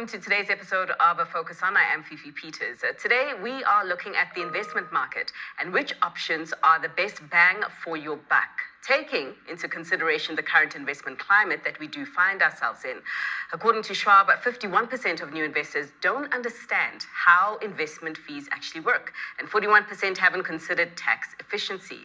welcome to today's episode of A Focus On. I am Fifi Peters. Uh, today, we are looking at the investment market and which options are the best bang for your buck taking into consideration the current investment climate that we do find ourselves in. According to Schwab, 51% of new investors don't understand how investment fees actually work, and 41% haven't considered tax efficiency.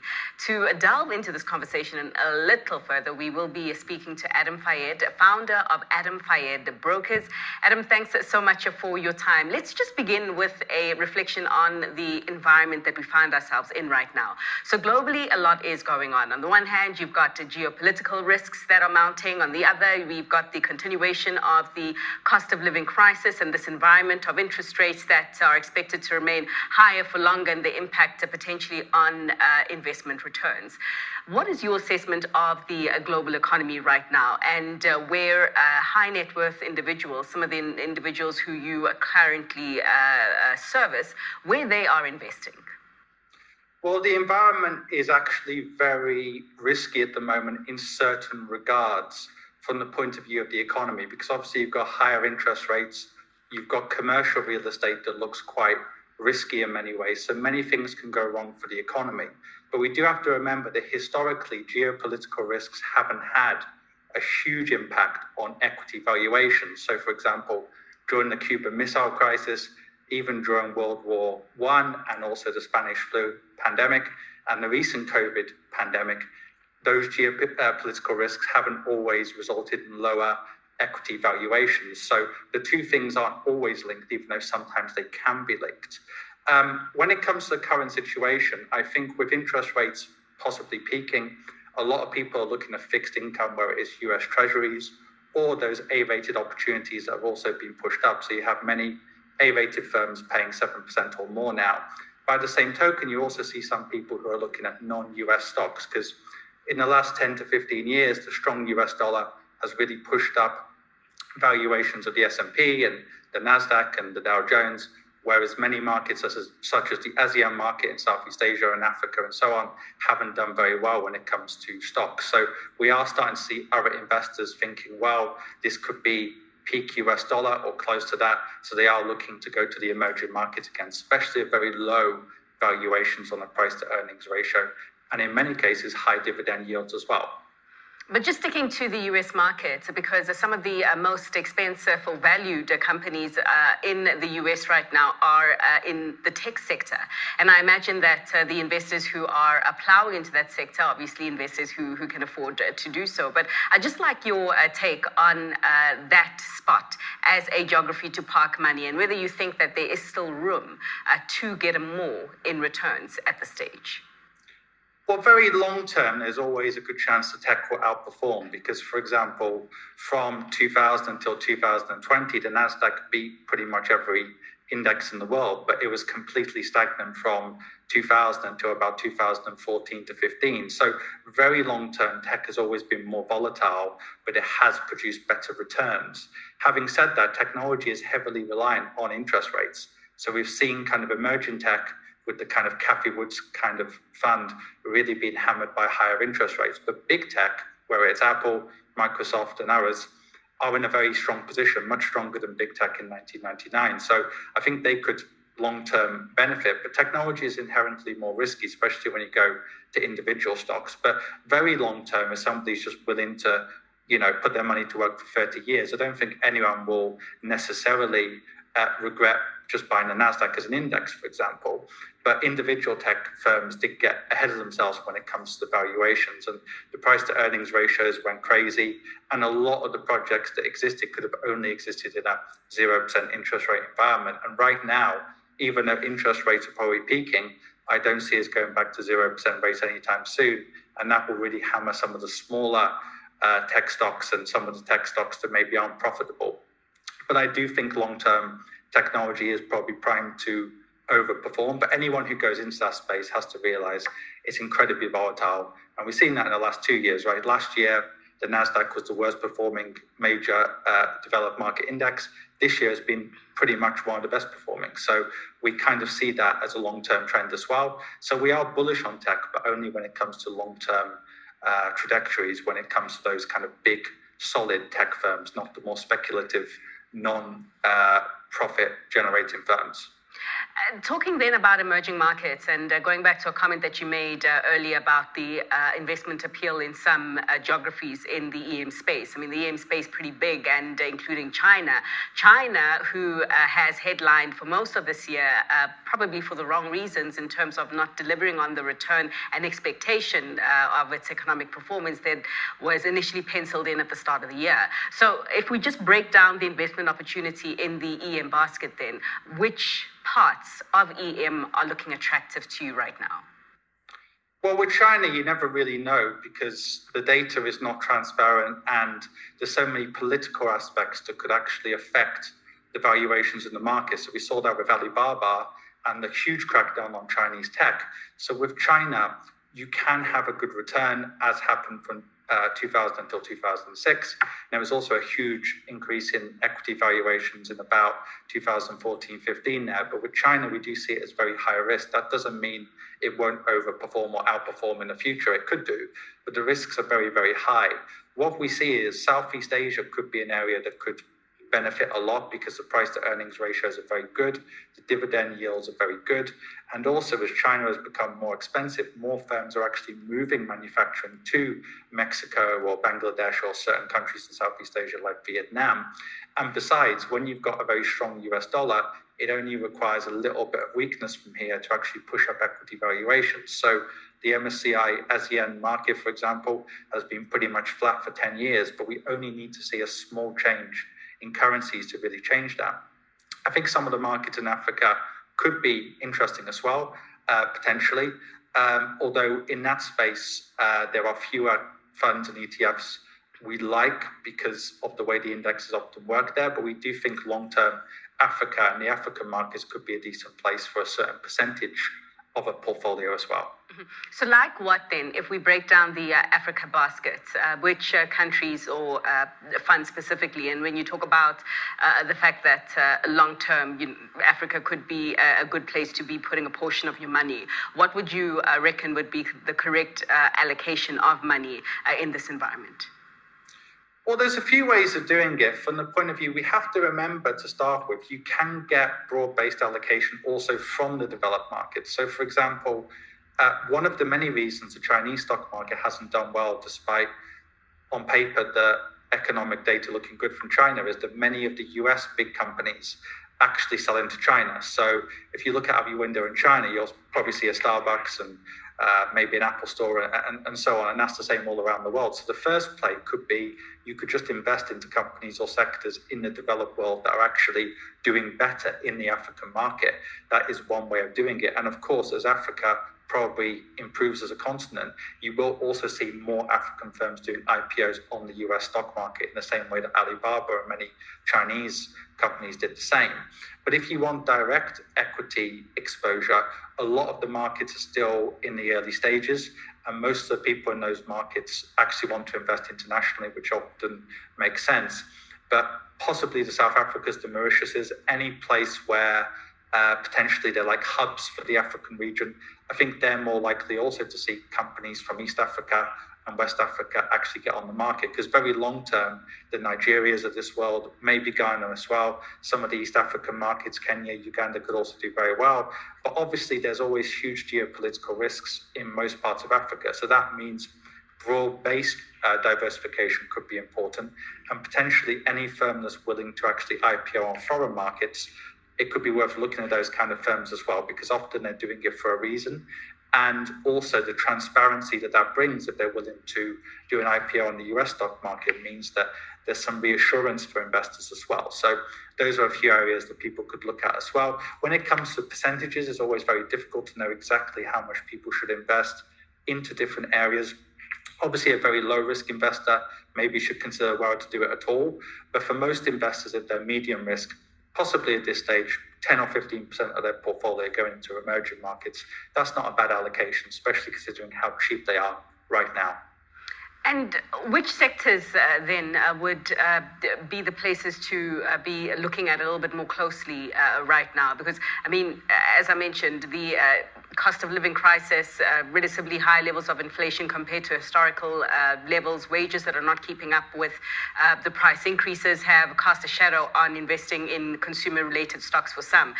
To delve into this conversation a little further, we will be speaking to Adam Fayed, founder of Adam Fayed Brokers. Adam, thanks so much for your time. Let's just begin with a reflection on the environment that we find ourselves in right now. So, globally, a lot is going on. On the one one hand, you've got the geopolitical risks that are mounting. On the other, we've got the continuation of the cost of living crisis and this environment of interest rates that are expected to remain higher for longer and the impact potentially on uh, investment returns. What is your assessment of the uh, global economy right now and uh, where uh, high net worth individuals, some of the individuals who you currently uh, uh, service, where they are investing? Well, the environment is actually very risky at the moment in certain regards from the point of view of the economy, because obviously you've got higher interest rates, you've got commercial real estate that looks quite risky in many ways. So many things can go wrong for the economy. But we do have to remember that historically, geopolitical risks haven't had a huge impact on equity valuations. So, for example, during the Cuban Missile Crisis, even during World War One and also the Spanish flu pandemic and the recent COVID pandemic, those geopolitical uh, risks haven't always resulted in lower equity valuations. So the two things aren't always linked, even though sometimes they can be linked. Um, when it comes to the current situation, I think with interest rates possibly peaking, a lot of people are looking at fixed income, where it is US Treasuries or those A rated opportunities that have also been pushed up. So you have many a-rated firms paying 7% or more now. By the same token, you also see some people who are looking at non-US stocks because in the last 10 to 15 years, the strong US dollar has really pushed up valuations of the S&P and the Nasdaq and the Dow Jones, whereas many markets such as, such as the ASEAN market in Southeast Asia and Africa and so on haven't done very well when it comes to stocks. So we are starting to see other investors thinking, well, this could be peak US dollar or close to that. So they are looking to go to the emerging markets again, especially at very low valuations on the price to earnings ratio, and in many cases, high dividend yields as well. But just sticking to the US market, because some of the uh, most expensive or valued uh, companies uh, in the US right now are uh, in the tech sector. And I imagine that uh, the investors who are plowing into that sector, obviously investors who, who can afford to do so. But I'd just like your take on that spot as a geography to park money and whether you think that there is still room to get more in returns at the stage. Well, very long term, there's always a good chance that tech will outperform because, for example, from 2000 until 2020, the Nasdaq beat pretty much every index in the world, but it was completely stagnant from 2000 to about 2014 to 15. So, very long term, tech has always been more volatile, but it has produced better returns. Having said that, technology is heavily reliant on interest rates. So, we've seen kind of emerging tech with the kind of Cathie Woods kind of fund really being hammered by higher interest rates. But big tech, whether it's Apple, Microsoft, and others, are in a very strong position, much stronger than big tech in 1999. So I think they could long term benefit. But technology is inherently more risky, especially when you go to individual stocks. But very long term, if somebody's just willing to you know, put their money to work for 30 years, I don't think anyone will necessarily uh, regret just buying the Nasdaq as an index, for example. But individual tech firms did get ahead of themselves when it comes to the valuations, and the price to earnings ratios went crazy. And a lot of the projects that existed could have only existed in a zero percent interest rate environment. And right now, even though interest rates are probably peaking, I don't see us going back to zero percent rates anytime soon, and that will really hammer some of the smaller uh, tech stocks and some of the tech stocks that maybe aren't profitable. But I do think long term technology is probably primed to overperform. But anyone who goes into that space has to realize it's incredibly volatile. And we've seen that in the last two years, right? Last year, the NASDAQ was the worst performing major uh, developed market index. This year has been pretty much one of the best performing. So we kind of see that as a long term trend as well. So we are bullish on tech, but only when it comes to long term uh, trajectories, when it comes to those kind of big, solid tech firms, not the more speculative non uh, profit generating firms. Uh, talking then about emerging markets and uh, going back to a comment that you made uh, earlier about the uh, investment appeal in some uh, geographies in the EM space. I mean, the EM space pretty big, and including China. China, who has headlined for most of this year, probably for the wrong reasons in terms of not delivering on the return and expectation of its economic performance that was initially penciled in at the start of the year. So, if we just break down the investment opportunity in the EM basket, then which parts of EM are looking attractive to you right now? Well, with China, you never really know because the data is not transparent and there's so many political aspects that could actually affect the valuations in the market. So we saw that with Alibaba and the huge crackdown on Chinese tech. So with China, you can have a good return, as happened from uh, 2000 until 2006. There was also a huge increase in equity valuations in about 2014 15 now. But with China, we do see it as very high risk. That doesn't mean it won't overperform or outperform in the future. It could do, but the risks are very, very high. What we see is Southeast Asia could be an area that could benefit a lot because the price to earnings ratios are very good, the dividend yields are very good, and also as China has become more expensive, more firms are actually moving manufacturing to Mexico or Bangladesh or certain countries in Southeast Asia like Vietnam. And besides, when you've got a very strong US dollar, it only requires a little bit of weakness from here to actually push up equity valuations. So the MSCI ASEAN market, for example, has been pretty much flat for 10 years, but we only need to see a small change in currencies to really change that. I think some of the markets in Africa could be interesting as well, uh, potentially. Um, although in that space, uh, there are fewer funds and ETFs we like because of the way the indexes often work there. But we do think long term, Africa and the African markets could be a decent place for a certain percentage of a portfolio as well. Mm-hmm. So, like what then, if we break down the uh, Africa basket, uh, which uh, countries or uh, funds specifically, and when you talk about uh, the fact that uh, long term you know, Africa could be a, a, good place to be putting a portion of your money, what would you reckon would be the correct allocation of money in this environment? Well, there's a few ways of doing it. From the point of view, we have to remember to start with, you can get broad based allocation also from the developed markets. So, for example, uh, one of the many reasons the Chinese stock market hasn't done well, despite on paper the economic data looking good from China, is that many of the US big companies actually sell into China. So, if you look out of your window in China, you'll probably see a Starbucks and uh, maybe an Apple store, and, and so on. And that's the same all around the world. So the first play could be you could just invest into companies or sectors in the developed world that are actually doing better in the African market. That is one way of doing it. And of course, as Africa probably improves as a continent, you will also see more African firms doing IPOs on the US stock market in the same way that Alibaba and many Chinese companies did the same. But if you want direct equity exposure, a lot of the markets are still in the early stages, and most of the people in those markets actually want to invest internationally, which often makes sense. But possibly the South Africas, the Mauritiuses, any place where uh, potentially they're like hubs for the African region. I think they're more likely also to see companies from East Africa and West Africa actually get on the market because very long term, the Nigerias of this world, maybe Ghana as well, some of the East African markets, Kenya, Uganda could also do very well. But obviously, there's always huge geopolitical risks in most parts of Africa. So that means broad based uh, diversification could be important. And potentially, any firm that's willing to actually IPO on foreign markets it could be worth looking at those kind of firms as well because often they're doing it for a reason and also the transparency that that brings if they're willing to do an IPO on the US stock market means that there's some reassurance for investors as well. So those are a few areas that people could look at as well. When it comes to percentages, it's always very difficult to know exactly how much people should invest into different areas. Obviously, a very low risk investor maybe should consider whether to do it at all. But for most investors, if they're medium risk, possibly at this stage 10 or 15% of their portfolio going into emerging markets. That's not a bad allocation, especially considering how cheap they are right now. And which sectors uh, then uh, would uh, be the places to uh, be looking at a little bit more closely uh, right now? Because, I mean, as I mentioned, the uh, cost of living crisis, relatively high levels of inflation compared to historical levels, wages that are not keeping up with the price increases have cast a shadow on investing in consumer related stocks for some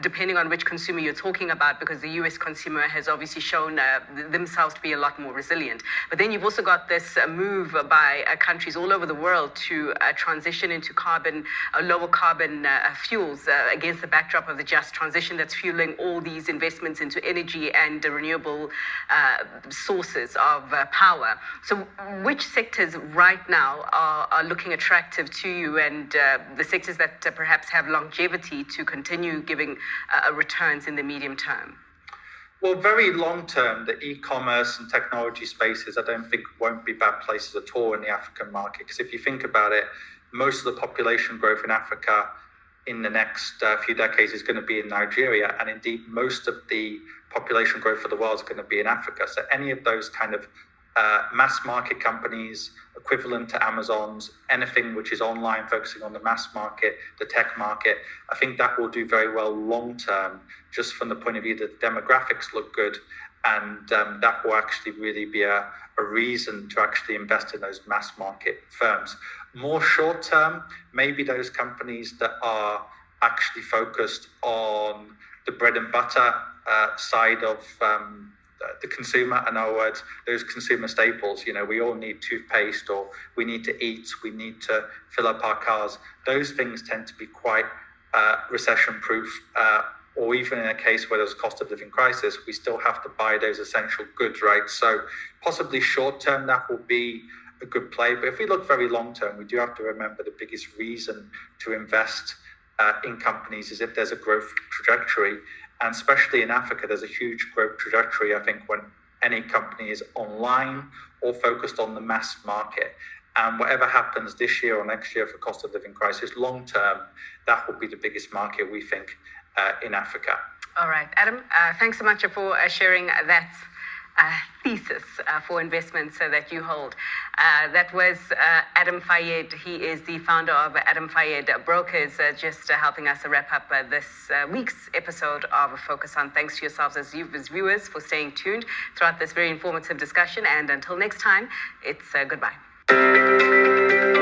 depending on which consumer you're talking about, because the US consumer has obviously shown uh, themselves to be a lot more resilient. But then you've also got this uh, move by uh, countries all over the world to uh, transition into carbon, uh, lower carbon uh, fuels against the backdrop of the just transition that's fueling all these investments into energy and renewable uh, sources of uh, power. So, which sectors right now are, are looking attractive to you, and uh, the sectors that perhaps have longevity to continue giving uh, returns in the medium term? Well, very long term, the e commerce and technology spaces, I don't think won't be bad places at all in the African market. Because if you think about it, most of the population growth in Africa in the next uh, few decades is going to be in Nigeria. And indeed, most of the population growth for the world is going to be in Africa. So any of those kind of uh, mass market companies equivalent to Amazon's, anything which is online, focusing on the mass market, the tech market. I think that will do very well long term, just from the point of view that the demographics look good. And um, that will actually really be a, a reason to actually invest in those mass market firms. More short term, maybe those companies that are actually focused on the bread and butter uh, side of um, the consumer, in other words, those consumer staples. You know, we all need toothpaste, or we need to eat, we need to fill up our cars. Those things tend to be quite uh, recession-proof. Uh, or even in a case where there's a cost of living crisis, we still have to buy those essential goods, right? So possibly short term that will be a good play. But if we look very long term, we do have to remember the biggest reason to invest uh, in companies is if there's a growth trajectory. And especially in Africa, there's a huge growth trajectory, I think, when any company is online or focused on the mass market. And whatever happens this year or next year for cost of living crisis, long term, that will be the biggest market we think uh, in Africa. All right, Adam, uh, thanks so much for uh, sharing that thesis uh, for investments uh, that you hold. Uh, that was uh, Adam Fayed. He is the founder of Adam Fayed Brokers, just helping us wrap up this week's episode of Focus On. Thanks to yourselves as, you, as viewers for staying tuned throughout this very informative discussion. And until next time, it's goodbye.